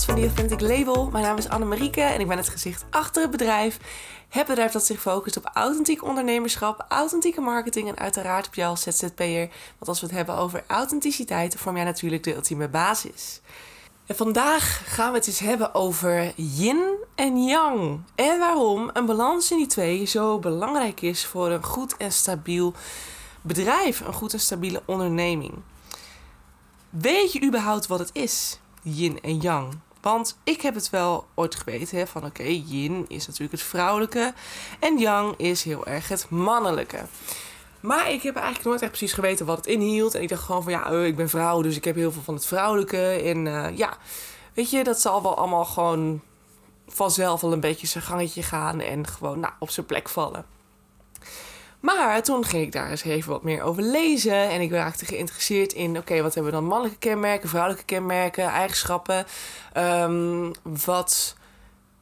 van The Authentic Label. Mijn naam is Annemarieke en ik ben het gezicht achter het bedrijf. Het bedrijf dat zich focust op authentiek ondernemerschap, authentieke marketing en uiteraard op jou als ZZP'er. Want als we het hebben over authenticiteit, vorm jij natuurlijk de ultieme basis. En vandaag gaan we het eens hebben over yin en yang. En waarom een balans in die twee zo belangrijk is voor een goed en stabiel bedrijf, een goed en stabiele onderneming. Weet je überhaupt wat het is, yin en yang? Want ik heb het wel ooit geweten hè, van oké, yin is natuurlijk het vrouwelijke en yang is heel erg het mannelijke. Maar ik heb eigenlijk nooit echt precies geweten wat het inhield. En ik dacht gewoon van ja, ik ben vrouw, dus ik heb heel veel van het vrouwelijke. En uh, ja, weet je, dat zal wel allemaal gewoon vanzelf wel een beetje zijn gangetje gaan en gewoon nou, op zijn plek vallen. Maar toen ging ik daar eens even wat meer over lezen. En ik raakte geïnteresseerd in: oké, wat hebben we dan mannelijke kenmerken, vrouwelijke kenmerken, eigenschappen? Um, wat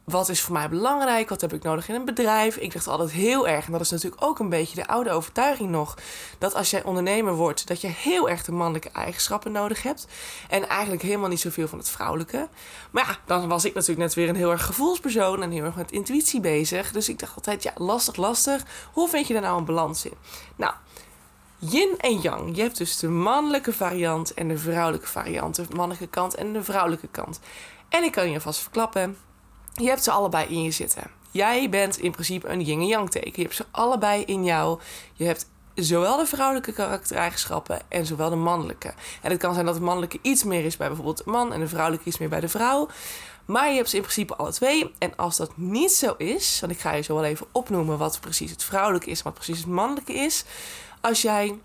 wat is voor mij belangrijk? Wat heb ik nodig in een bedrijf? Ik dacht altijd heel erg, en dat is natuurlijk ook een beetje de oude overtuiging nog, dat als jij ondernemer wordt, dat je heel erg de mannelijke eigenschappen nodig hebt. En eigenlijk helemaal niet zoveel van het vrouwelijke. Maar ja, dan was ik natuurlijk net weer een heel erg gevoelspersoon en heel erg met intuïtie bezig. Dus ik dacht altijd, ja, lastig, lastig. Hoe vind je daar nou een balans in? Nou. Yin en yang. Je hebt dus de mannelijke variant en de vrouwelijke variant. De mannelijke kant en de vrouwelijke kant. En ik kan je vast verklappen, je hebt ze allebei in je zitten. Jij bent in principe een yin en yang teken. Je hebt ze allebei in jou. Je hebt zowel de vrouwelijke karaktereigenschappen en zowel de mannelijke. En het kan zijn dat het mannelijke iets meer is bij bijvoorbeeld de man en de vrouwelijke iets meer bij de vrouw. Maar je hebt ze in principe alle twee. En als dat niet zo is, want ik ga je zo wel even opnoemen wat precies het vrouwelijke is en wat precies het mannelijke is. Als jij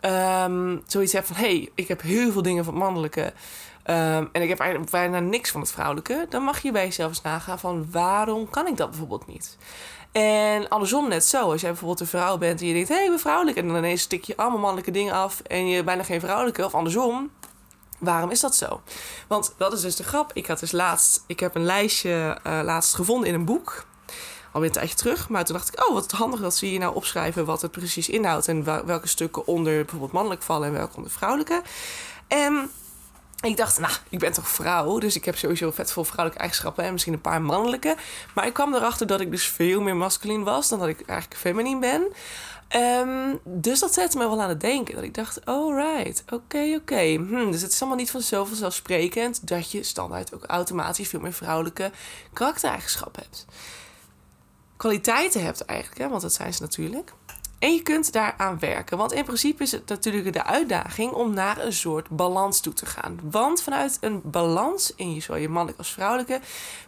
um, zoiets hebt van: hé, hey, ik heb heel veel dingen van het mannelijke. Um, en ik heb eigenlijk bijna niks van het vrouwelijke. Dan mag je bij jezelf eens nagaan van waarom kan ik dat bijvoorbeeld niet? En andersom net zo. Als jij bijvoorbeeld een vrouw bent en je denkt, hé, hey, ben vrouwelijk. En dan ineens stik je allemaal mannelijke dingen af en je bijna geen vrouwelijke. Of andersom. Waarom is dat zo? Want dat is dus de grap. Ik had dus laatst, ik heb een lijstje uh, laatst gevonden in een boek. Alweer een tijdje terug. Maar toen dacht ik, oh, wat handig dat ze hier nou opschrijven wat het precies inhoudt. En welke stukken onder bijvoorbeeld mannelijk vallen en welke onder vrouwelijke. En ik dacht, nou, ik ben toch vrouw, dus ik heb sowieso vet veel vrouwelijke eigenschappen en misschien een paar mannelijke. Maar ik kwam erachter dat ik dus veel meer masculin was dan dat ik eigenlijk feminien ben. Um, dus dat zette me wel aan het denken. Dat ik dacht, oh right, oké, oké. Hm, dus het is allemaal niet van vanzelfsprekend dat je standaard ook automatisch veel meer vrouwelijke karaktereigenschappen hebt. Kwaliteiten hebt eigenlijk, hè, want dat zijn ze natuurlijk. En je kunt daaraan werken. Want in principe is het natuurlijk de uitdaging om naar een soort balans toe te gaan. Want vanuit een balans in zowel je mannelijk als vrouwelijke,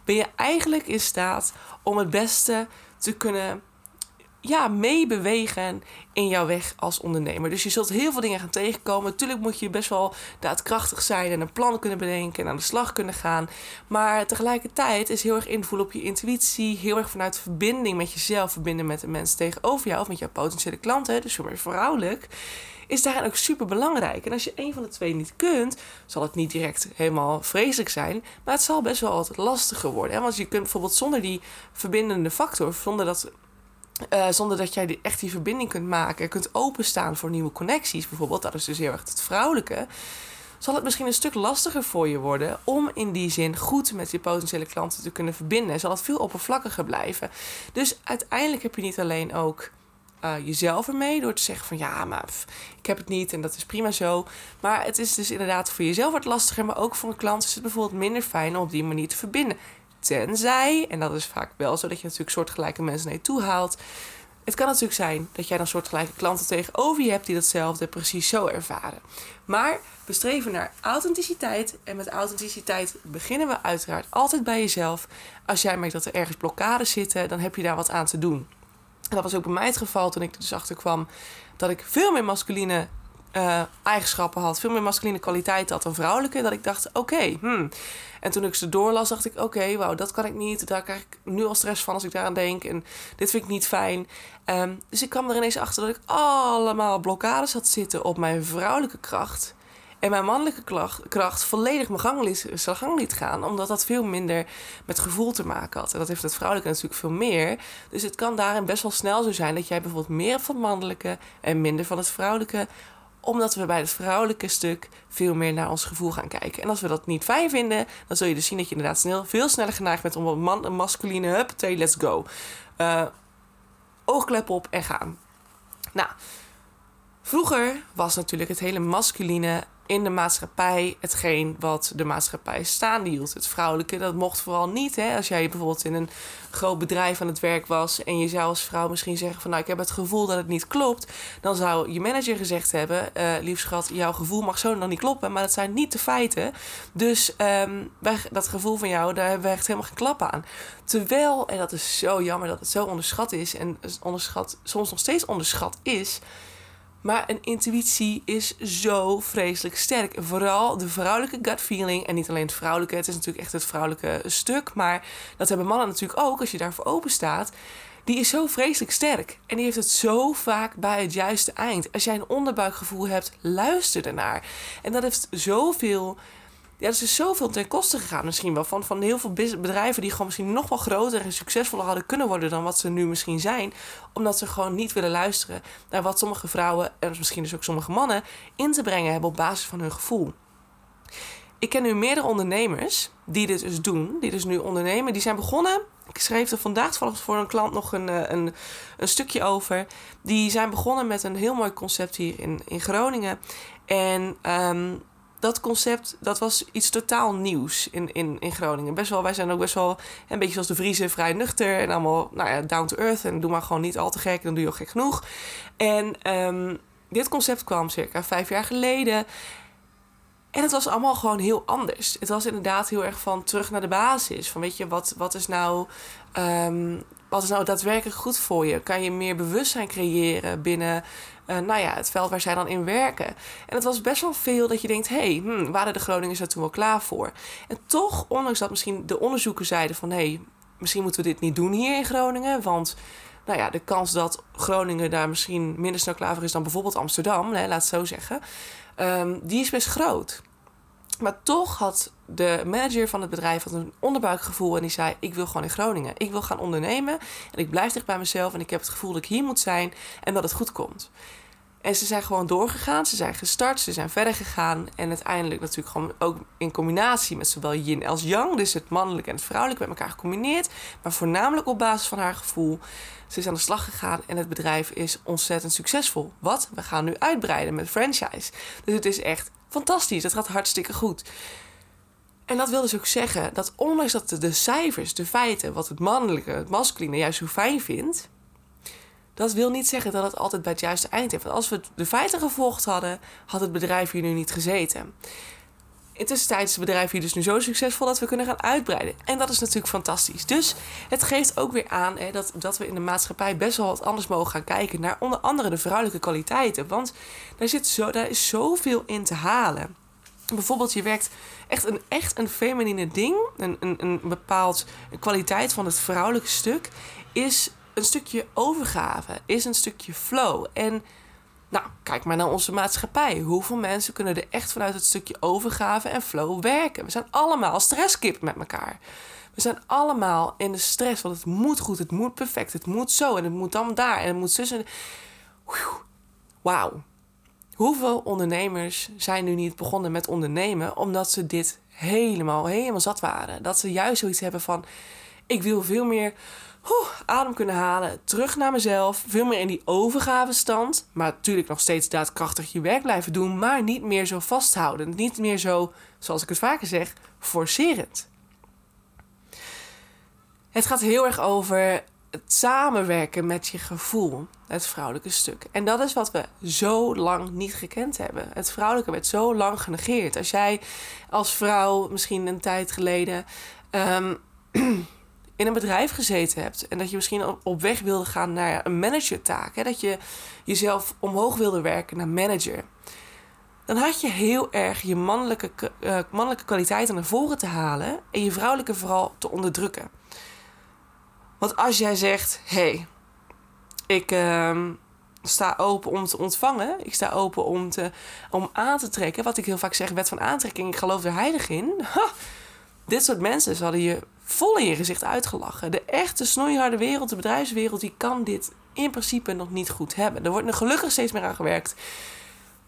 ben je eigenlijk in staat om het beste te kunnen ja, meebewegen in jouw weg als ondernemer. Dus je zult heel veel dingen gaan tegenkomen. Natuurlijk moet je best wel daadkrachtig zijn en een plan kunnen bedenken en aan de slag kunnen gaan. Maar tegelijkertijd is heel erg invloed op je intuïtie, heel erg vanuit verbinding met jezelf, verbinden met de mensen tegenover jou of met jouw potentiële klanten, dus meer vrouwelijk. Is daarin ook super belangrijk. En als je een van de twee niet kunt, zal het niet direct helemaal vreselijk zijn. Maar het zal best wel altijd lastiger worden. Hè? Want je kunt bijvoorbeeld zonder die verbindende factor, zonder dat uh, zonder dat jij echt die verbinding kunt maken, kunt openstaan voor nieuwe connecties bijvoorbeeld. Dat is dus heel erg het vrouwelijke. Zal het misschien een stuk lastiger voor je worden om in die zin goed met je potentiële klanten te kunnen verbinden? Zal het veel oppervlakkiger blijven? Dus uiteindelijk heb je niet alleen ook uh, jezelf ermee door te zeggen van ja, maar ik heb het niet en dat is prima zo. Maar het is dus inderdaad voor jezelf wat lastiger, maar ook voor een klant is het bijvoorbeeld minder fijn om op die manier te verbinden. Tenzij, en dat is vaak wel zo dat je natuurlijk soortgelijke mensen naar je toe haalt. Het kan natuurlijk zijn dat jij dan soortgelijke klanten tegenover je hebt die datzelfde precies zo ervaren. Maar we streven naar authenticiteit. En met authenticiteit beginnen we uiteraard altijd bij jezelf. Als jij merkt dat er ergens blokkades zitten, dan heb je daar wat aan te doen. En dat was ook bij mij het geval toen ik er dus achter kwam dat ik veel meer masculine uh, eigenschappen had, veel meer masculine kwaliteit had dan vrouwelijke, dat ik dacht: oké, okay, hmm. En toen ik ze doorlas, dacht ik: oké, okay, wauw, dat kan ik niet. Daar krijg ik nu al stress van als ik daaraan denk. En dit vind ik niet fijn. Um, dus ik kwam er ineens achter dat ik allemaal blokkades had zitten op mijn vrouwelijke kracht. En mijn mannelijke kracht, kracht volledig mijn gang, liet, zijn gang liet gaan. Omdat dat veel minder met gevoel te maken had. En dat heeft het vrouwelijke natuurlijk veel meer. Dus het kan daarin best wel snel zo zijn dat jij bijvoorbeeld meer van het mannelijke en minder van het vrouwelijke Omdat we bij het vrouwelijke stuk veel meer naar ons gevoel gaan kijken. En als we dat niet fijn vinden, dan zul je dus zien dat je inderdaad snel, veel sneller geneigd bent om een man, een masculine, huppatee, let's go. Uh, oogklep op en gaan. Nou, vroeger was natuurlijk het hele masculine in de maatschappij hetgeen wat de maatschappij staande hield. Het vrouwelijke, dat mocht vooral niet. Hè? Als jij bijvoorbeeld in een groot bedrijf aan het werk was en je zou als vrouw misschien zeggen van nou ik heb het gevoel dat het niet klopt, dan zou je manager gezegd hebben, uh, lief schat, jouw gevoel mag zo dan niet kloppen, maar dat zijn niet de feiten. Dus um, dat gevoel van jou, daar hebben we echt helemaal geen klap aan. Terwijl, en dat is zo jammer dat het zo onderschat is en onderschat, soms nog steeds onderschat is maar een intuïtie is zo vreselijk sterk. Vooral de vrouwelijke gut feeling. En niet alleen het vrouwelijke, het is natuurlijk echt het vrouwelijke stuk. Maar dat hebben mannen natuurlijk ook, als je daarvoor open staat. Die is zo vreselijk sterk. En die heeft het zo vaak bij het juiste eind. Als jij een onderbuikgevoel hebt, luister ernaar. En dat heeft zoveel ja, er is zoveel ten koste gegaan misschien wel. Van, van heel veel bedrijven die gewoon misschien nog wel groter en succesvoller hadden kunnen worden dan wat ze nu misschien zijn. Omdat ze gewoon niet willen luisteren naar wat sommige vrouwen en misschien dus ook sommige mannen in te brengen hebben op basis van hun gevoel. Ik ken nu meerdere ondernemers die dit dus doen, die dus nu ondernemen. Die zijn begonnen. Ik schreef er vandaag voor een klant nog een, eh, een, een stukje over. Die zijn begonnen met een heel mooi concept hier in, in Groningen. En um, dat concept, dat was iets totaal nieuws in, in, in Groningen. Best wel, wij zijn ook best wel een beetje zoals de Vriezen, vrij nuchter en allemaal nou ja, down to earth. En doe maar gewoon niet al te gek, dan doe je ook gek genoeg. En um, dit concept kwam circa vijf jaar geleden. En het was allemaal gewoon heel anders. Het was inderdaad heel erg van terug naar de basis. Van weet je, wat, wat is nou. Um, wat is nou daadwerkelijk goed voor je? Kan je meer bewustzijn creëren binnen uh, nou ja, het veld waar zij dan in werken. En het was best wel veel dat je denkt: hey, hmm, waren de Groningers daar toen wel klaar voor? En toch, ondanks dat misschien de onderzoekers zeiden van hé, hey, misschien moeten we dit niet doen hier in Groningen. Want nou ja, de kans dat Groningen daar misschien minder snel klaar voor is dan bijvoorbeeld Amsterdam, hè, laat het zo zeggen, um, die is best groot. Maar toch had de manager van het bedrijf had een onderbuikgevoel en die zei: Ik wil gewoon in Groningen. Ik wil gaan ondernemen en ik blijf dicht bij mezelf en ik heb het gevoel dat ik hier moet zijn en dat het goed komt. En ze zijn gewoon doorgegaan, ze zijn gestart, ze zijn verder gegaan. En uiteindelijk natuurlijk gewoon ook in combinatie met zowel yin als yang. Dus het mannelijke en het vrouwelijke met elkaar gecombineerd. Maar voornamelijk op basis van haar gevoel. Ze is aan de slag gegaan en het bedrijf is ontzettend succesvol. Wat? We gaan nu uitbreiden met franchise. Dus het is echt fantastisch. Het gaat hartstikke goed. En dat wil dus ook zeggen dat ondanks dat de cijfers, de feiten, wat het mannelijke, het masculine juist zo fijn vindt, dat wil niet zeggen dat het altijd bij het juiste eind heeft. Want als we de feiten gevolgd hadden, had het bedrijf hier nu niet gezeten. Intussen is het bedrijf hier dus nu zo succesvol dat we kunnen gaan uitbreiden. En dat is natuurlijk fantastisch. Dus het geeft ook weer aan hè, dat, dat we in de maatschappij best wel wat anders mogen gaan kijken naar onder andere de vrouwelijke kwaliteiten. Want daar, zit zo, daar is zoveel in te halen. Bijvoorbeeld, je werkt echt een, echt een feminine ding. Een, een, een bepaald kwaliteit van het vrouwelijke stuk is een stukje overgave, is een stukje flow. En nou, kijk maar naar onze maatschappij. Hoeveel mensen kunnen er echt vanuit het stukje overgave en flow werken? We zijn allemaal stresskip met elkaar. We zijn allemaal in de stress, want het moet goed, het moet perfect, het moet zo en het moet dan daar en het moet zussen. Wauw. Hoeveel ondernemers zijn nu niet begonnen met ondernemen omdat ze dit helemaal, helemaal zat waren? Dat ze juist zoiets hebben van: ik wil veel meer adem kunnen halen, terug naar mezelf, veel meer in die overgavestand. Maar natuurlijk nog steeds daadkrachtig je werk blijven doen, maar niet meer zo vasthoudend. Niet meer zo, zoals ik het vaker zeg, forcerend. Het gaat heel erg over het samenwerken met je gevoel, het vrouwelijke stuk. En dat is wat we zo lang niet gekend hebben. Het vrouwelijke werd zo lang genegeerd. Als jij als vrouw misschien een tijd geleden um, in een bedrijf gezeten hebt en dat je misschien op weg wilde gaan naar een managertaak, hè, dat je jezelf omhoog wilde werken naar manager, dan had je heel erg je mannelijke, uh, mannelijke kwaliteiten naar voren te halen en je vrouwelijke vooral te onderdrukken. Want als jij zegt: hé, hey, ik uh, sta open om te ontvangen, ik sta open om, te, om aan te trekken, wat ik heel vaak zeg, wet van aantrekking, ik geloof er heilig in. Dit soort mensen zouden je vol in je gezicht uitgelachen. De echte snoeiharde wereld, de bedrijfswereld, die kan dit in principe nog niet goed hebben. Er wordt er gelukkig steeds meer aan gewerkt.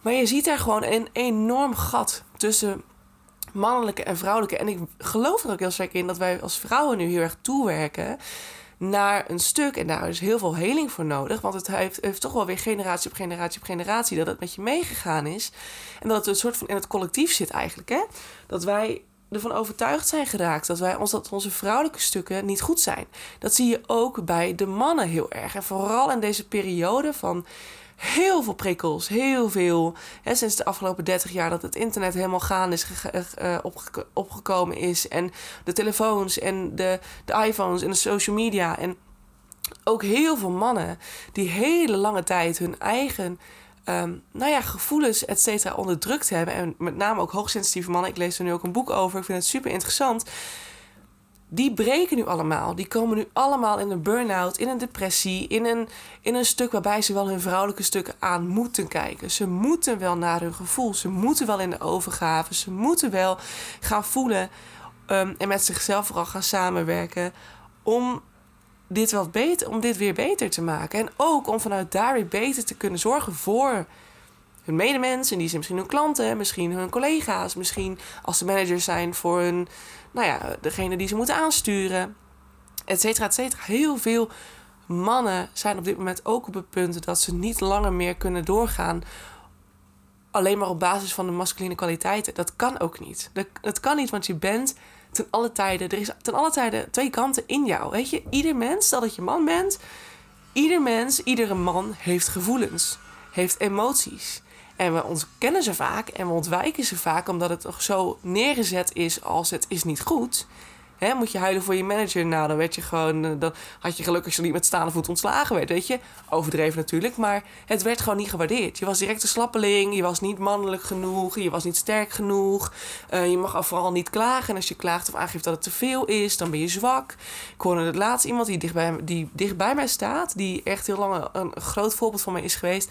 Maar je ziet daar gewoon een enorm gat tussen mannelijke en vrouwelijke. En ik geloof er ook heel sterk in dat wij als vrouwen nu heel erg toewerken naar een stuk. En daar is heel veel heling voor nodig. Want het heeft, heeft toch wel weer generatie op generatie op generatie dat het met je meegegaan is. En dat het een soort van in het collectief zit eigenlijk. Hè? Dat wij ervan overtuigd zijn geraakt dat wij ons dat onze vrouwelijke stukken niet goed zijn. Dat zie je ook bij de mannen heel erg. En vooral in deze periode van heel veel prikkels, heel veel. Hè, sinds de afgelopen 30 jaar dat het internet helemaal gaan is uh, opgekomen is. En de telefoons en de, de iPhones en de social media. En ook heel veel mannen die hele lange tijd hun eigen um, nou ja, gevoelens, et cetera, onderdrukt hebben. En met name ook hoogsensitieve mannen. Ik lees er nu ook een boek over. Ik vind het super interessant. Die breken nu allemaal. Die komen nu allemaal in een burn-out, in een depressie, in een, in een stuk waarbij ze wel hun vrouwelijke stukken aan moeten kijken. Ze moeten wel naar hun gevoel. Ze moeten wel in de overgave. Ze moeten wel gaan voelen um, en met zichzelf vooral gaan samenwerken om dit wat beter, om dit weer beter te maken. En ook om vanuit daar weer beter te kunnen zorgen voor hun medemens. En die zijn misschien hun klanten, misschien hun collega's, misschien als ze managers zijn voor hun, nou ja, degene die ze moeten aansturen, et cetera, et cetera. Heel veel mannen zijn op dit moment ook op het punt dat ze niet langer meer kunnen doorgaan. Alleen maar op basis van de masculine kwaliteiten. Dat kan ook niet. Dat, dat kan niet, want je bent ten alle tijden. Er is ten alle tijden twee kanten in jou. Weet je, ieder mens, stel dat je man bent, ieder mens, iedere man heeft gevoelens, heeft emoties. En we ontkennen ze vaak en we ontwijken ze vaak omdat het toch zo neergezet is als het is niet goed. Hè, moet je huilen voor je manager? Nou, dan werd je gewoon. Eh, dan had je geluk als je niet met staande voet ontslagen werd. Weet je, overdreven natuurlijk. Maar het werd gewoon niet gewaardeerd. Je was direct een slappeling. Je was niet mannelijk genoeg. Je was niet sterk genoeg. Uh, je mag vooral niet klagen. En als je klaagt of aangeeft dat het te veel is, dan ben je zwak. Ik hoorde het laatst iemand die dichtbij, die dichtbij mij staat. Die echt heel lang een groot voorbeeld van mij is geweest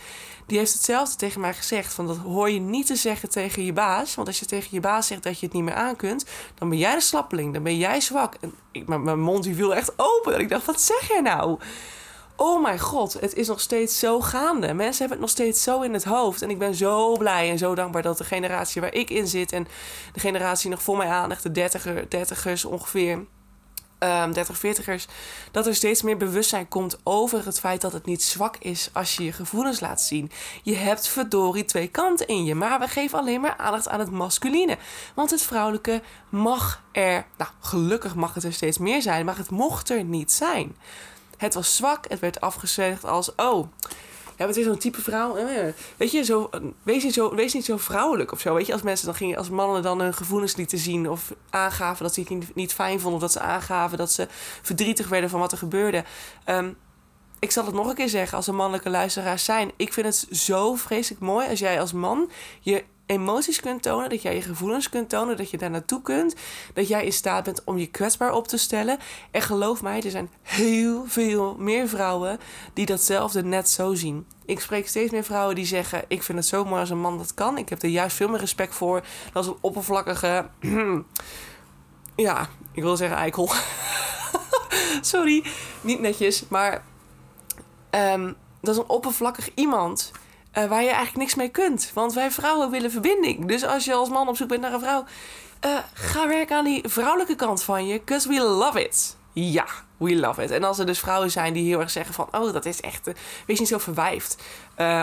die heeft hetzelfde tegen mij gezegd. Van dat hoor je niet te zeggen tegen je baas. Want als je tegen je baas zegt dat je het niet meer aan kunt, dan ben jij de slappeling. Dan ben jij zwak. En mijn mond die viel echt open. En ik dacht, wat zeg jij nou? Oh mijn god, het is nog steeds zo gaande. Mensen hebben het nog steeds zo in het hoofd. En ik ben zo blij en zo dankbaar dat de generatie waar ik in zit... en de generatie nog voor mij aandacht, de dertiger, dertigers ongeveer um, ehm, 30, 40ers, dat er steeds meer bewustzijn komt over het feit dat het niet zwak is als je je gevoelens laat zien. Je hebt verdorie twee kanten in je, maar we geven alleen maar aandacht aan het masculine. Want het vrouwelijke mag er, nou gelukkig mag het er steeds meer zijn, maar het mocht er niet zijn. Het was zwak, het werd afgezegd als, oh, ja, het is zo'n type vrouw. Weet je, zo, wees, niet zo, wees niet zo vrouwelijk of zo. Weet je, als mensen dan gingen, als mannen dan hun gevoelens lieten zien of aangaven dat ze het niet, fijn vonden, of dat ze aangaven dat ze verdrietig werden van wat er gebeurde. Um, ik zal het nog een keer zeggen als er mannelijke luisteraars zijn. Ik vind het zo vreselijk mooi als jij als man je emoties kunt tonen, dat jij je gevoelens kunt tonen, dat je daar naartoe kunt, dat jij in staat bent om je kwetsbaar op te stellen. En geloof mij, er zijn heel veel meer vrouwen die datzelfde net zo zien. Ik spreek steeds meer vrouwen die zeggen: Ik vind het zo mooi als een man dat kan. Ik heb er juist veel meer respect voor dan een oppervlakkige. ja, ik wil zeggen eikel. Sorry, niet netjes, maar. Um, dat is een oppervlakkig iemand uh, waar je eigenlijk niks mee kunt. Want wij vrouwen willen verbinding. Dus als je als man op zoek bent naar een vrouw, uh, ga werken aan die vrouwelijke kant van je. Because we love it. Ja, we love it. En als er dus vrouwen zijn die heel erg zeggen van... oh, dat is echt... Uh, wees niet zo verwijfd.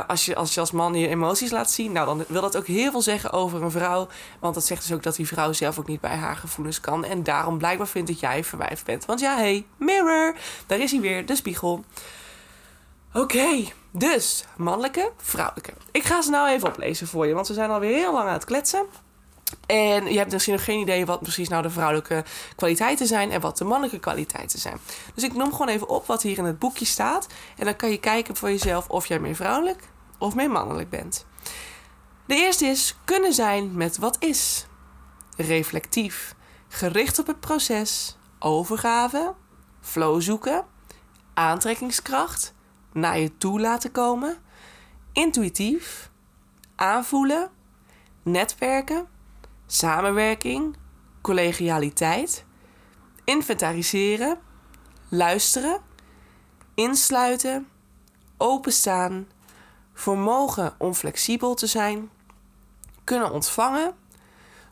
als, je, als je als man je emoties laat zien... nou, dan wil dat ook heel veel zeggen over een vrouw. Want dat zegt dus ook dat die vrouw zelf ook niet bij haar gevoelens kan. En daarom blijkbaar vindt dat jij verwijfd bent. Want ja, hey, mirror. Daar is hij weer, de spiegel. Oké, dus mannelijke, vrouwelijke. Ik ga ze nou even oplezen voor je, want we zijn alweer heel lang aan het kletsen. En je hebt misschien nog geen idee wat precies nou de vrouwelijke kwaliteiten zijn en wat de mannelijke kwaliteiten zijn. Dus ik noem gewoon even op wat hier in het boekje staat. En dan kan je kijken voor jezelf of jij meer vrouwelijk of meer mannelijk bent. De eerste is kunnen zijn met wat is. Reflectief, gericht op het proces, overgave, flow zoeken, aantrekkingskracht, naar je toe laten komen, intuïtief, aanvoelen, netwerken, samenwerking, collegialiteit, inventariseren, luisteren, insluiten, openstaan, vermogen om flexibel te zijn, kunnen ontvangen,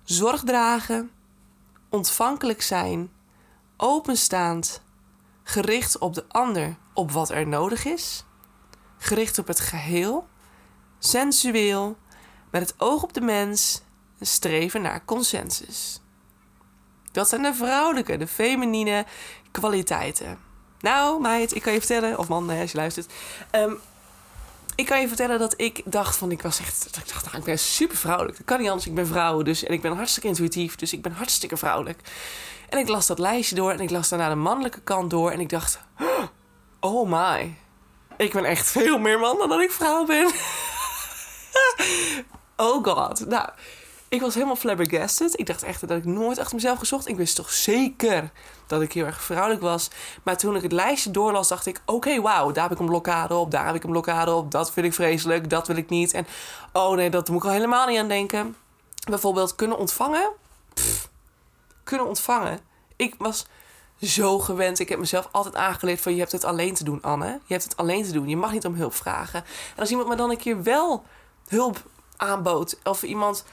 zorg dragen, ontvankelijk zijn, openstaand, gericht op de ander, op wat er nodig is, gericht op het geheel, sensueel, met het oog op de mens en streven naar consensus. Dat zijn de vrouwelijke, de feminine kwaliteiten. Nou, meid, ik kan je vertellen, of man, als je luistert. Ehm, ik kan je vertellen dat ik dacht van, ik was echt, ik dacht, nou, ik ben super vrouwelijk. Dat kan niet anders, ik ben vrouw, dus, en ik ben hartstikke intuïtief, dus ik ben hartstikke vrouwelijk. En ik las dat lijstje door en ik las daarna de mannelijke kant door en ik dacht, oh my, ik ben echt veel meer man dan ik vrouw ben. oh god. Nou, ik was helemaal flabbergasted. Ik dacht echt dat ik nooit achter mezelf gezocht. Ik wist toch zeker dat ik heel erg vrouwelijk was. Maar toen ik het lijstje doorlas, dacht ik: oké, wauw, daar heb ik een blokkade op, daar heb ik een blokkade op, dat vind ik vreselijk, dat wil ik niet. En oh nee, dat moet ik al helemaal niet aan denken. Bijvoorbeeld kunnen ontvangen. Kunnen ontvangen. Ik was zo gewend. Ik heb mezelf altijd aangeleerd van je hebt het alleen te doen, Anne. Je hebt het alleen te doen. Je mag niet om hulp vragen. En als iemand me dan een keer wel hulp aanbood, of iemand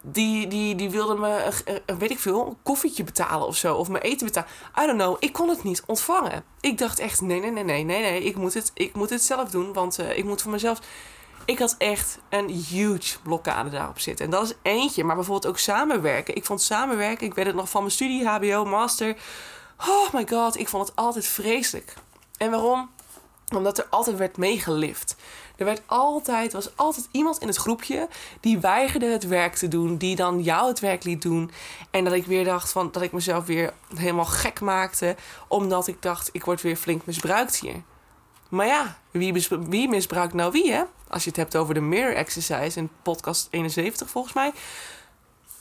die, die, die wilde me, een, weet ik veel, een koffietje betalen of zo. Of mijn eten betalen. I don't know. Ik kon het niet ontvangen. Ik dacht echt, nee, nee, nee, nee, nee, nee. Ik moet het, ik moet het zelf doen, want uh, ik moet voor mezelf... Ik had echt een huge blokkade daarop zitten. En dat is eentje. Maar bijvoorbeeld ook samenwerken. Ik vond samenwerken, ik weet het nog van mijn studie, HBO, master. Oh my god, ik vond het altijd vreselijk. En waarom? Omdat er altijd werd meegelift. Er werd altijd, was altijd iemand in het groepje die weigerde het werk te doen, die dan jou het werk liet doen. En dat ik weer dacht van dat ik mezelf weer helemaal gek maakte, omdat ik dacht, ik word weer flink misbruikt hier. Maar ja, wie, wie misbruikt nou wie, hè? Als je het hebt over de mirror exercise in podcast 71 volgens mij.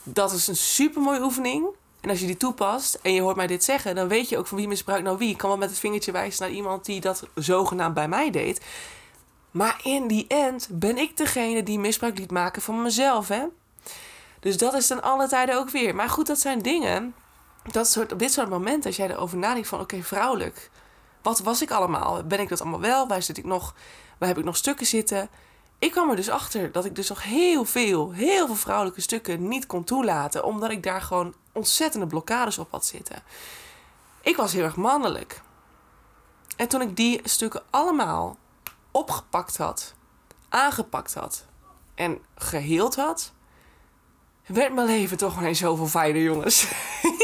Dat is een super mooie oefening. En als je die toepast en je hoort mij dit zeggen, dan weet je ook van wie misbruikt nou wie. Ik kan wel met het vingertje wijzen naar iemand die dat zogenaamd bij mij deed. Maar in die end ben ik degene die misbruik liet maken van mezelf, hè? Dus dat is dan alle tijden ook weer. Maar goed, dat zijn dingen. Dat soort, op dit soort momenten, als jij erover nadenkt van... oké, vrouwelijk. Wat was ik allemaal? Ben ik dat allemaal wel? Waar zit ik nog? Waar heb ik nog stukken zitten? Ik kwam er dus achter dat ik dus nog heel veel, heel veel vrouwelijke stukken niet kon toelaten. Omdat ik daar gewoon ontzettende blokkades op had zitten. Ik was heel erg mannelijk. En toen ik die stukken allemaal opgepakt had, aangepakt had en geheeld had, werd mijn leven toch ineens zoveel fijner, jongens.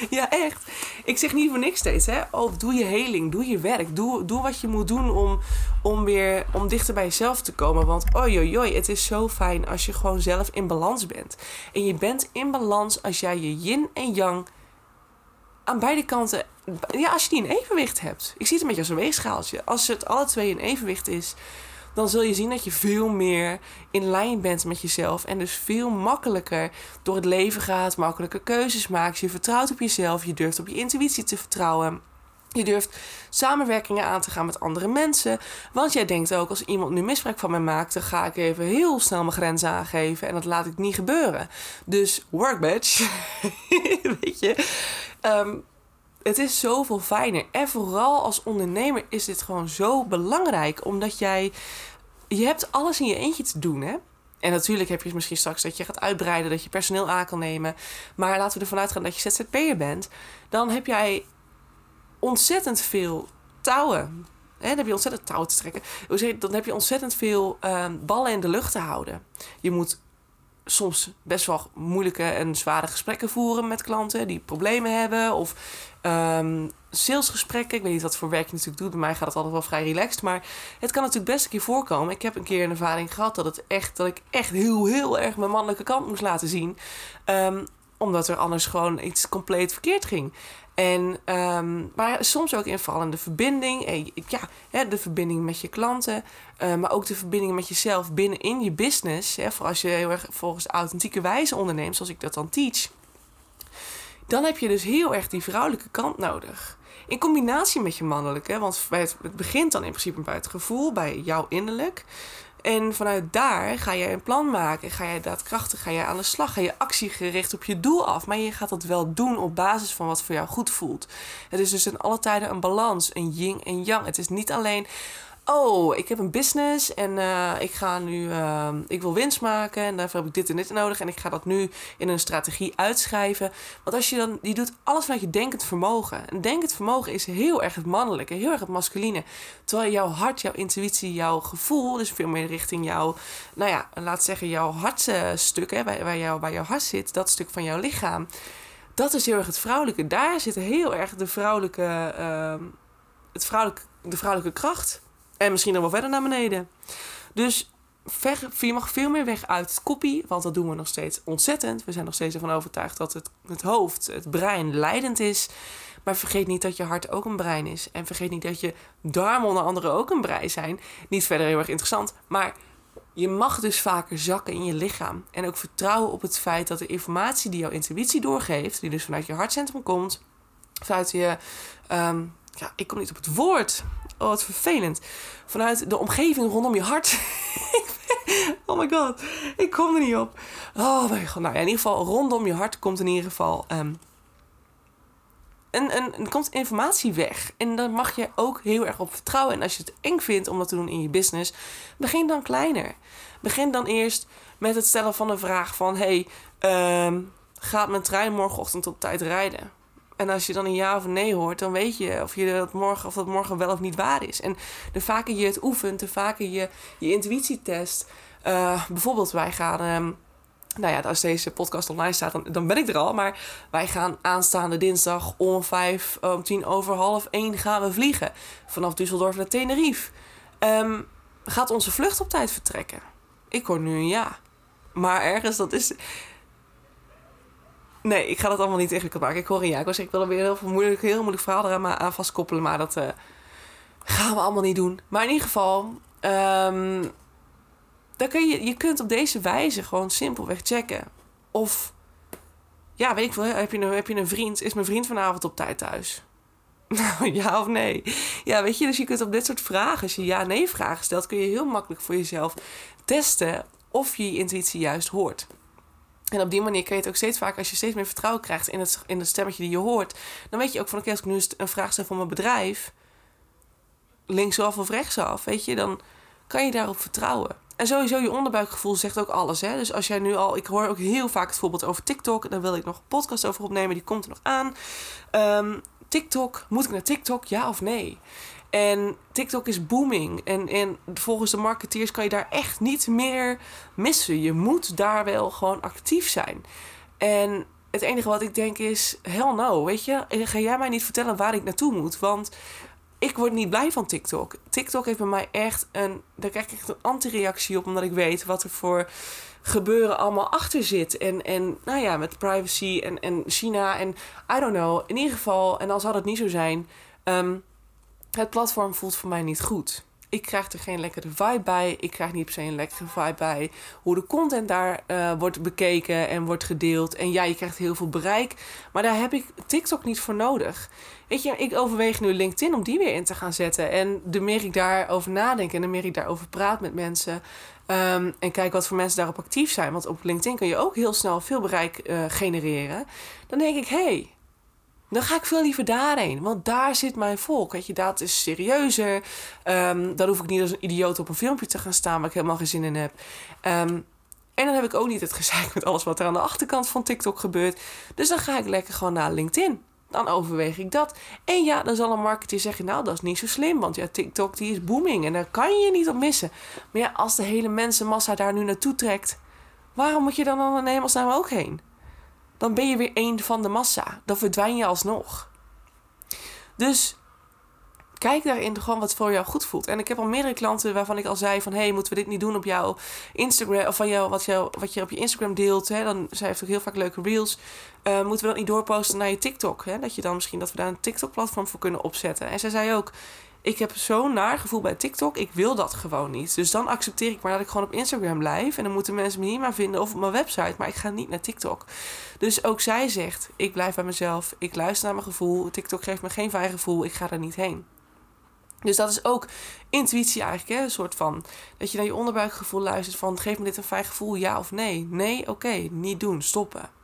ja, echt. Ik zeg niet voor niks steeds, hè. Oh, doe je heling, doe je werk, doe, doe wat je moet doen om, om weer om dichter bij jezelf te komen. Want oi, het is zo fijn als je gewoon zelf in balans bent. En je bent in balans als jij je yin en yang aan beide kanten ja, als je die in evenwicht hebt. Ik zie het een beetje als een weegschaaltje. Als het alle twee in evenwicht is, dan zul je zien dat je veel meer in lijn bent met jezelf. En dus veel makkelijker door het leven gaat, makkelijker keuzes maakt. Je vertrouwt op jezelf, je durft op je intuïtie te vertrouwen. Je durft samenwerkingen aan te gaan met andere mensen. Want jij denkt ook, als iemand nu misbruik van mij maakt, dan ga ik even heel snel mijn grenzen aangeven. En dat laat ik niet gebeuren. Dus work bitch. Weet je. Um, het is zoveel fijner. En vooral als ondernemer is dit gewoon zo belangrijk. Omdat jij. Je hebt alles in je eentje te doen, hè? En natuurlijk heb je misschien straks dat je gaat uitbreiden, dat je personeel aan kan nemen. Maar laten we ervan uitgaan dat je ZZP'er bent. Dan heb jij ontzettend veel touwen. Hè? Dan heb je ontzettend touwen te trekken. Dan heb je ontzettend veel um, ballen in de lucht te houden. Je moet soms best wel moeilijke en zware gesprekken voeren met klanten die problemen hebben. Of um, salesgesprekken. Ik weet niet wat voor werk je natuurlijk doet. Bij mij gaat het altijd wel vrij relaxed. Maar het kan natuurlijk best een keer voorkomen. Ik heb een keer een ervaring gehad dat, het echt, dat ik echt heel, heel erg mijn mannelijke kant moest laten zien. Um, omdat er anders gewoon iets compleet verkeerd ging. En, um, maar soms ook invallende verbinding. En, ja, de verbinding met je klanten. Uh, maar ook de verbinding met jezelf binnenin je business. Hè, voor als je heel erg volgens authentieke wijze onderneemt, zoals ik dat dan teach. Dan heb je dus heel erg die vrouwelijke kant nodig. In combinatie met je mannelijke. Want het, het begint dan in principe bij het gevoel, bij jouw innerlijk. En vanuit daar ga jij een plan maken. Ga jij daadkrachtig ga jij aan de slag. Ga je actiegericht op je doel af. Maar je gaat dat wel doen op basis van wat voor jou goed voelt. Het is dus in alle tijden een balans. Een yin en yang. Het is niet alleen oh, ik heb een business en uh, ik ga nu, uh, ik wil winst maken en daarvoor heb ik dit en dit nodig en ik ga dat nu in een strategie uitschrijven. Want als je dan, je doet alles vanuit je denkend vermogen. En denkend vermogen is heel erg het mannelijke, heel erg het masculine. Terwijl jouw hart, jouw intuïtie, jouw gevoel, dus veel meer richting jouw, nou ja, laat zeggen jouw hartstuk, hè, waar, waar, jou, waar jouw hart zit, dat stuk van jouw lichaam. Dat is heel erg het vrouwelijke. Daar zit heel erg de vrouwelijke, uh, het vrouwelijke, de vrouwelijke kracht. En misschien nog wel verder naar beneden. Dus je mag veel meer weg uit het koppie, want dat doen we nog steeds ontzettend. We zijn nog steeds ervan overtuigd dat het, het hoofd, het brein, leidend is. Maar vergeet niet dat je hart ook een brein is. En vergeet niet dat je darmen onder andere ook een brein zijn. Niet verder heel erg interessant, maar je mag dus vaker zakken in je lichaam. En ook vertrouwen op het feit dat de informatie die jouw intuïtie doorgeeft, die dus vanuit je hartcentrum komt, vanuit je. Ehm, ja, ik kom niet op het woord. Oh, wat vervelend. Vanuit de omgeving rondom je hart. oh my god, ik kom er niet op. Oh my god. Nou ja, in ieder geval rondom je hart komt in ieder geval. Um, en, en, en komt informatie weg. En daar mag je ook heel erg op vertrouwen. En als je het eng vindt om dat te doen in je business, begin dan kleiner. Begin dan eerst met het stellen van een vraag van... hey, um, gaat mijn trein morgenochtend op tijd rijden? En als je dan een ja of een nee hoort, dan weet je of, je dat morgen, of dat morgen wel of niet waar is. En de vaker je het oefent, de vaker je je intuïtie test. Uh, bijvoorbeeld, wij gaan. Um, nou ja, als deze podcast online staat, dan, dan ben ik er al. Maar wij gaan aanstaande dinsdag om vijf, om tien over half één gaan we vliegen. Vanaf Düsseldorf naar Tenerife. Um, gaat onze vlucht op tijd vertrekken? Ik hoor nu een ja. Maar ergens, dat is... Nee, ik ga dat allemaal niet ingewikkeld maken. Ik hoor een ja. Ik, wil er weer heel, moeilijk, heel moeilijk verhaal eraan aan vastkoppelen. Maar dat uh, gaan we allemaal niet doen. Maar in ieder geval... Um, dan kun je, je kunt op deze wijze gewoon simpelweg checken. Of... Ja, weet ik veel. Heb je, een, heb je een vriend? Is mijn vriend vanavond op tijd thuis? Nou, ja of nee? Ja, weet je, dus je kunt op dit soort vragen, als je ja-nee vragen stelt, kun je heel makkelijk voor jezelf testen of je je intuïtie juist hoort. En op die manier kun je het ook steeds vaker, als je steeds meer vertrouwen krijgt in het, in het stemmetje die je hoort, dan weet je ook van oké, als ik nu een vraag stel voor mijn bedrijf, linksaf of rechtsaf, weet je, dan kan je daarop vertrouwen. En sowieso je onderbuikgevoel zegt ook alles. Hè? Dus als jij nu al, ik hoor ook heel vaak het voorbeeld over TikTok, daar wil ik nog een podcast over opnemen, die komt er nog aan. Um, TikTok, moet ik naar TikTok, ja of nee? En TikTok is booming. En, en volgens de marketeers kan je daar echt niet meer missen. Je moet daar wel gewoon actief zijn. En het enige wat ik denk is: hell no. Weet je, ga jij mij niet vertellen waar ik naartoe moet? Want ik word niet blij van TikTok. TikTok heeft bij mij echt een. Daar krijg ik echt een anti-reactie op, omdat ik weet wat er voor gebeuren allemaal achter zit. En, en nou ja, met privacy en, en China en I don't know. In ieder geval, en als zou het niet zo zijn. Um, het platform voelt voor mij niet goed. Ik krijg er geen lekkere vibe bij. Ik krijg niet per se een lekkere vibe bij hoe de content daar uh, wordt bekeken en wordt gedeeld. En ja, je krijgt heel veel bereik. Maar daar heb ik TikTok niet voor nodig. Weet je, ik overweeg nu LinkedIn om die weer in te gaan zetten. En de meer ik daarover nadenk en de meer ik daarover praat met mensen. Um, en kijk wat voor mensen daarop actief zijn. Want op LinkedIn kun je ook heel snel veel bereik uh, genereren. Dan denk ik, hé, hey, dan ga ik veel liever daarheen. Want daar zit mijn volk. Weet je, dat is serieuzer. Um, dan hoef ik niet als een idioot op een filmpje te gaan staan waar ik helemaal geen zin in heb. Um, en dan heb ik ook niet het gezeik met alles wat er aan de achterkant van TikTok gebeurt. Dus dan ga ik lekker gewoon naar LinkedIn. Dan overweeg ik dat. En ja, dan zal een marketeer zeggen: Nou, dat is niet zo slim. Want ja, TikTok die is booming. En daar kan je niet op missen. Maar ja, als de hele mensenmassa daar nu naartoe trekt. Waarom moet je dan in hemelsnaam ook heen? Dan ben je weer één van de massa. Dan verdwijn je alsnog. Dus kijk daarin gewoon wat voor jou goed voelt. En ik heb al meerdere klanten waarvan ik al zei van... hey, moeten we dit niet doen op jouw Instagram... of van jou, wat, jou, wat je op je Instagram deelt. Hè? Dan, zij heeft ook heel vaak leuke reels. Uh, moeten we dat niet doorposten naar je TikTok? Hè? Dat je dan misschien dat we daar een TikTok-platform voor kunnen opzetten. En zij zei ook ik heb zo'n naar gevoel bij TikTok. Ik wil dat gewoon niet. Dus dan accepteer ik maar dat ik gewoon op Instagram blijf. En dan moeten mensen me niet maar vinden of op mijn website. Maar ik ga niet naar TikTok. Dus ook zij zegt: ik blijf bij mezelf. Ik luister naar mijn gevoel. TikTok geeft me geen fijn gevoel. Ik ga er niet heen. Dus dat is ook intuïtie eigenlijk. Hè? Een soort van dat je naar je onderbuikgevoel luistert van geef me dit een fijn gevoel, ja of nee. Nee, oké, niet doen, stoppen.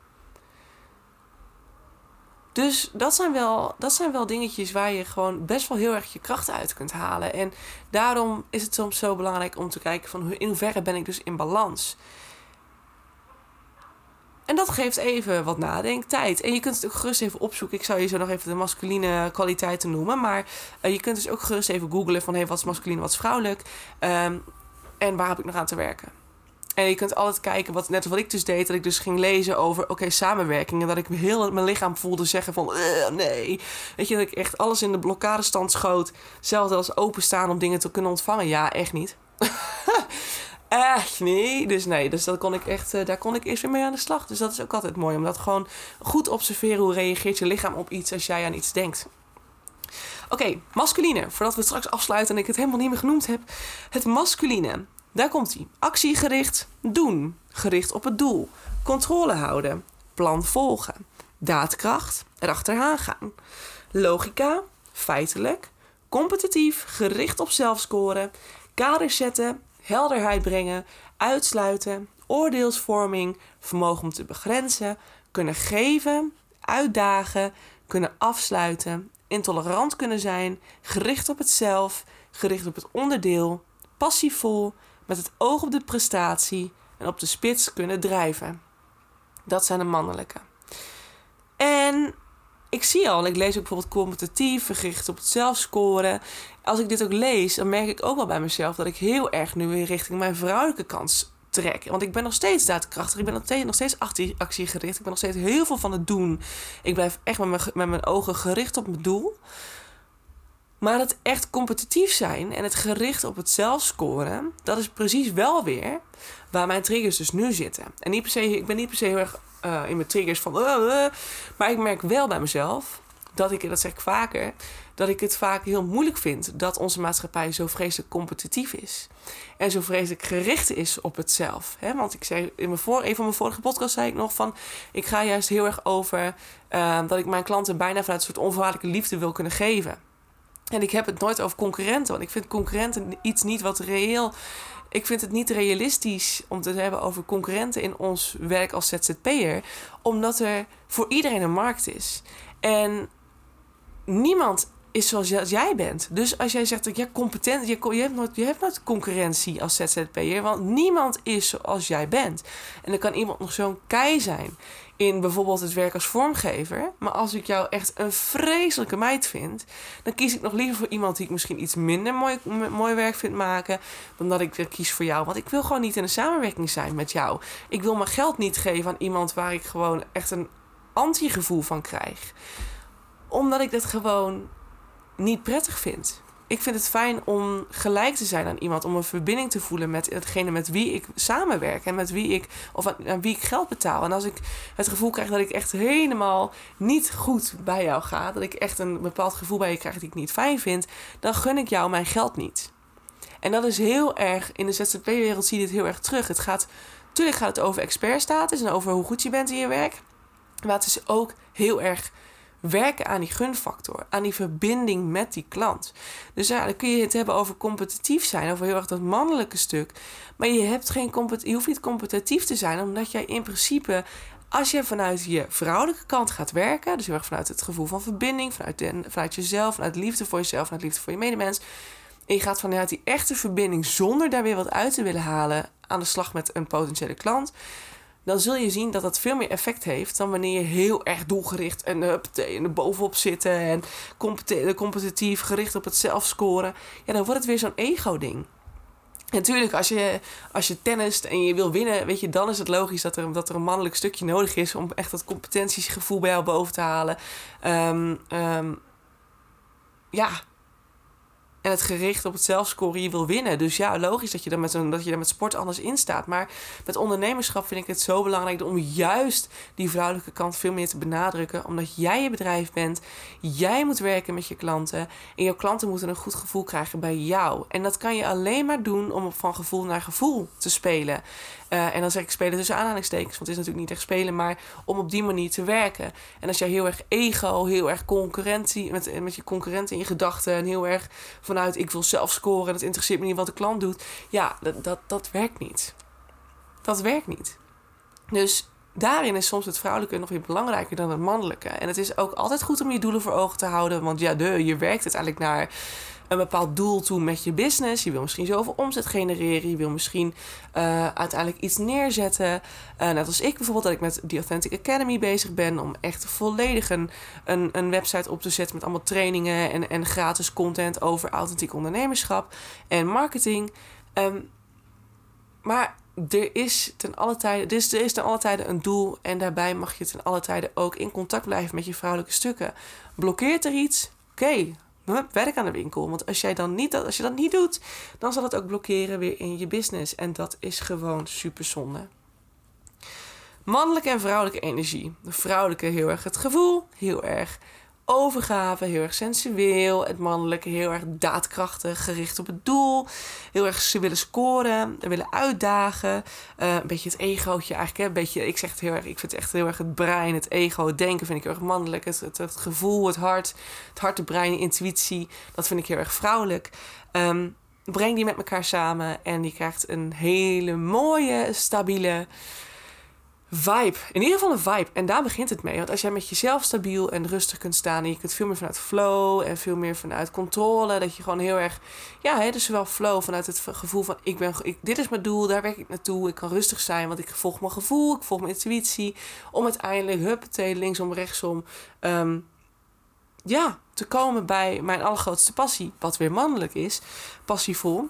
Dus dat zijn, wel, dat zijn wel dingetjes waar je gewoon best wel heel erg je krachten uit kunt halen. En daarom is het soms zo belangrijk om te kijken van in hoeverre ben ik dus in balans. En dat geeft even wat nadenktijd. En je kunt het ook gerust even opzoeken. Ik zou je zo nog even de masculine kwaliteiten noemen. Maar uh, je kunt dus ook gerust even googlen van... Hey, wat is masculine, wat is vrouwelijk? Um, en waar heb ik nog aan te werken? En je kunt altijd kijken, wat, net wat ik dus deed... dat ik dus ging lezen over, oké, samenwerking. En dat ik heel mijn lichaam voelde zeggen van... nee. Weet je, dat ik echt alles in de blokkadestand schoot. Zelfs als openstaan om dingen te kunnen ontvangen. Ja, echt niet. echt niet. Dus nee, dus dat kon ik echt, uh, daar kon ik eerst weer mee aan de slag. Dus dat is ook altijd mooi. Om dat gewoon goed observeren. Hoe reageert je lichaam op iets als jij aan iets denkt. Oké, masculine. Voordat we het straks afsluiten en ik het helemaal niet meer genoemd heb. Het masculine. Daar komt hij. Actiegericht doen. Gericht op het doel. Controle houden. Plan volgen. Daadkracht. Erachteraan gaan. Logica. Feitelijk. Competitief. Gericht op zelfscoren. Kaders zetten helderheid brengen, uitsluiten, oordeelsvorming, vermogen om te begrenzen, kunnen geven, uitdagen, kunnen afsluiten, intolerant kunnen zijn, gericht op het zelf, gericht op het onderdeel, passievol, met het oog op de prestatie en op de spits kunnen drijven. Dat zijn de mannelijke. En ik zie al, ik lees ook bijvoorbeeld competitief, gericht op het zelfscoren. Als ik dit ook lees, dan merk ik ook wel bij mezelf dat ik heel erg nu weer richting mijn vrouwelijke kant trek. Want ik ben nog steeds daadkrachtig. Ik ben nog steeds, nog actiegericht. Ik ben nog steeds heel veel van het doen. Ik blijf echt met mijn, met mijn ogen gericht op mijn doel. Maar het echt competitief zijn en het gericht op het zelfscoren, dat is precies wel weer waar mijn triggers dus nu zitten. En niet per se, ik ben niet per se heel erg uh, in mijn triggers van. Uh, maar ik merk wel bij mezelf dat ik, dat zeg ik vaker, dat ik het vaak heel moeilijk vind dat onze maatschappij zo vreselijk competitief is. En zo vreselijk gericht is op het zelf. Hè? Want ik zei in mijn voor, een van mijn vorige podcast zei ik nog van ik ga juist heel erg over dat ik mijn klanten bijna vanuit een soort onvoorwaardelijke liefde wil kunnen geven. En ik heb het nooit over concurrenten, want ik vind concurrenten iets niet wat reëel ik vind het niet realistisch om te hebben over concurrenten in ons werk als ZZP'er, omdat er voor iedereen een markt is. En niemand is zoals jij bent. Dus als jij zegt dat jij competent, je, je, hebt nooit, je hebt nooit concurrentie als ZZP'er, want niemand is zoals jij bent. En dan kan iemand nog zo'n kei zijn in bijvoorbeeld het werk als vormgever. Maar als ik jou echt een vreselijke meid vind, dan kies ik nog liever voor iemand die ik misschien iets minder mooi, mooi werk vind maken, dan dat ik kies voor jou. Want ik wil gewoon niet in een samenwerking zijn met jou. Ik wil mijn geld niet geven aan iemand waar ik gewoon echt een anti-gevoel van krijg. Omdat ik dat gewoon niet prettig vind ik vind het fijn om gelijk te zijn aan iemand. Om een verbinding te voelen met hetgene met wie ik samenwerk. En met wie ik, of aan wie ik geld betaal. En als ik het gevoel krijg dat ik echt helemaal niet goed bij jou ga. Dat ik echt een bepaald gevoel bij je krijg die ik niet fijn vind. Dan gun ik jou mijn geld niet. En dat is heel erg, in de ZZP-wereld zie je dit heel erg terug. Het gaat, natuurlijk gaat het over expertstatus en over hoe goed je bent in je werk. Maar het is ook heel erg werken aan die gunfactor, aan die verbinding met die klant. Dus ja, dan kun je het hebben over competitief zijn, over heel erg dat mannelijke stuk. Maar je, hebt geen je hoeft niet competitief te zijn, omdat jij in principe als je vanuit je vrouwelijke kant gaat werken, dus heel erg vanuit het gevoel van verbinding, vanuit, vanuit jezelf, vanuit liefde voor jezelf, vanuit liefde voor je medemens. En je gaat vanuit die echte verbinding zonder daar weer wat uit te willen halen aan de slag met een potentiële klant dan zul je zien dat dat veel meer effect heeft dan wanneer je heel erg doelgericht en, er bovenop zitten en competitief gericht op het zelfscoren. Ja, dan wordt het weer zo'n ego-ding. Natuurlijk, als je, als je tennist en je wil winnen, weet je, dan is het logisch dat er, dat er een mannelijk stukje nodig is om echt dat competentiegevoel bij jou boven te halen. Um, um, ja, en het gericht op het zelfscoren, je wil winnen. Dus ja, logisch dat je, dan met een, dat je er met sport anders in staat. Maar met ondernemerschap vind ik het zo belangrijk om juist die vrouwelijke kant veel meer te benadrukken. Omdat jij je bedrijf bent, jij moet werken met je klanten. En jouw klanten moeten een goed gevoel krijgen bij jou. En dat kan je alleen maar doen om van gevoel naar gevoel te spelen. Uh, en dan zeg ik spelen tussen aanhalingstekens, want het is natuurlijk niet echt spelen, maar om op die manier te werken. En als jij heel erg ego, heel erg concurrentie, met, met je concurrenten in je gedachten en heel erg vanuit ik wil zelf scoren en het interesseert me niet wat de klant doet, ja, dat, dat, dat werkt niet. Dat werkt niet. Dus daarin is soms het vrouwelijke nog weer belangrijker dan het mannelijke. En het is ook altijd goed om je doelen voor ogen te houden. Want ja, de, je werkt uiteindelijk naar een bepaald doel toe met je business. Je wil misschien zoveel omzet genereren. Je wil misschien uh, uiteindelijk iets neerzetten. Uh, net als ik bijvoorbeeld, dat ik met The Authentic Academy bezig ben. Om echt volledig een, een, een website op te zetten met allemaal trainingen en, en gratis content over authentiek ondernemerschap en marketing. Um, maar er is ten alle tijden, dus er is ten alle tijden een doel. En daarbij mag je ten alle tijden ook in contact blijven met je vrouwelijke stukken. Blokkeert er iets? Oké, werk aan de winkel. Want als, jij dan niet, als je dat niet doet, dan zal het ook blokkeren weer in je business. En dat is gewoon super zonde. Mannelijke en vrouwelijke energie. De vrouwelijke heel erg het gevoel, heel erg overgave, heel erg sensueel. Het mannelijke heel erg daadkrachtig, gericht op het doel. Heel erg ze willen scoren, willen uitdagen. Uh, een beetje het egootje eigenlijk. Hè? Een beetje, ik zeg het heel erg, ik vind het echt heel erg het brein, het ego, het denken vind ik heel erg mannelijk. Het, het, gevoel, het hart, het hart, de brein, de intuïtie. Dat vind ik heel erg vrouwelijk. Um, breng die met elkaar samen en je krijgt een hele mooie, stabiele vibe. In ieder geval een vibe. En daar begint het mee. Want als jij met jezelf stabiel en rustig kunt staan... en je kunt veel meer vanuit flow en veel meer vanuit controle... dat je gewoon heel erg... Ja, hè, dus wel flow vanuit het gevoel van... Ik ben, ik, dit is mijn doel, daar werk ik naartoe. Ik kan rustig zijn, want ik volg mijn gevoel. Ik volg mijn intuïtie. Om uiteindelijk, huppatee, linksom, rechtsom... Um, ja, te komen bij mijn allergrootste passie. Wat weer mannelijk is. Passievol.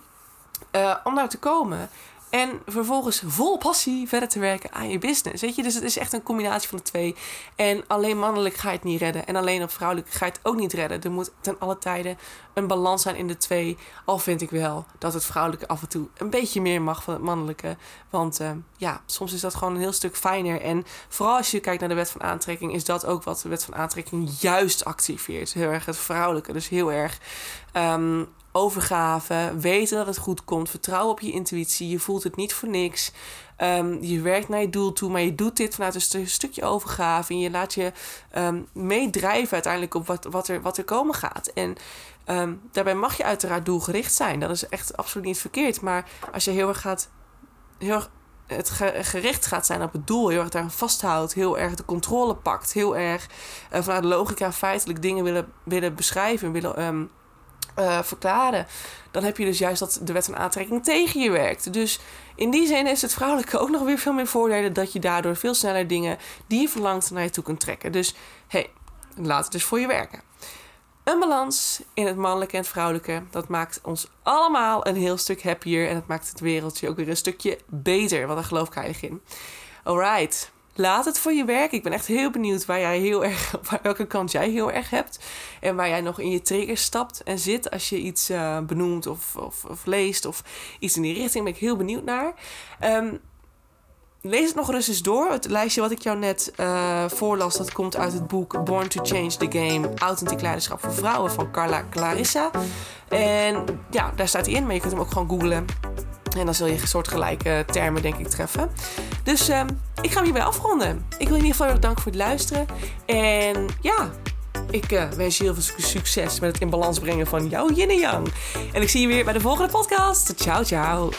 Uh, om daar te komen. En vervolgens vol passie verder te werken aan je business. Weet je, dus het is echt een combinatie van de twee. En alleen mannelijk ga je het niet redden. En alleen op vrouwelijk ga je het ook niet redden. Er moet ten alle tijden een balans zijn in de twee. Al vind ik wel dat het vrouwelijke af en toe een beetje meer mag van het mannelijke. Want uh, ja, soms is dat gewoon een heel stuk fijner. En vooral als je kijkt naar de wet van aantrekking, is dat ook wat de wet van aantrekking juist activeert. Heel erg het vrouwelijke. Dus heel erg um, overgave, weten dat het goed komt, vertrouwen op je intuïtie. Je voelt het niet voor niks. Um, je werkt naar je doel toe, maar je doet dit vanuit een stukje overgave. En je laat je um, meedrijven uiteindelijk op wat, wat, er, wat er komen gaat. En um, daarbij mag je uiteraard doelgericht zijn. Dat is echt absoluut niet verkeerd. Maar als je heel erg gaat. Heel het gericht gaat zijn op het doel, heel erg daar vasthoudt, heel erg de controle pakt, heel erg uh, vanuit logica feitelijk dingen willen, willen beschrijven, willen uh, verklaren, dan heb je dus juist dat de wet van aantrekking tegen je werkt. Dus in die zin is het vrouwelijke ook nog weer veel meer voordelen dat je daardoor veel sneller dingen die je verlangt naar je toe kunt trekken. Dus hey, laat het dus voor je werken. Een balans in het mannelijke en het vrouwelijke, dat maakt ons allemaal een heel stuk happier en dat maakt het wereldje ook weer een stukje beter, want daar geloof ik heilig in. Alright, laat het voor je werken. Ik ben echt heel benieuwd waar jij heel erg, op welke kant jij heel erg hebt. En waar jij nog in je triggers stapt en zit als je iets uh, benoemt of, of, of, leest of iets in die richting. Ben ik heel benieuwd naar. Um, lees het nog eens door. Het lijstje wat ik jou net uh, voorlas, dat komt uit het boek Born to Change the Game: Authentiek Leiderschap voor Vrouwen van Carla Clarissa. En ja, daar staat hij in, maar je kunt hem ook gewoon googlen. En dan zul je soortgelijke termen, denk ik, treffen. Dus uh, ik ga hem hierbij afronden. Ik wil in ieder geval heel erg danken voor het luisteren. En ja, ik uh, wens je heel veel succes met het in balans brengen van jouw yin en yang. En ik zie je weer bij de volgende podcast. Ciao, ciao.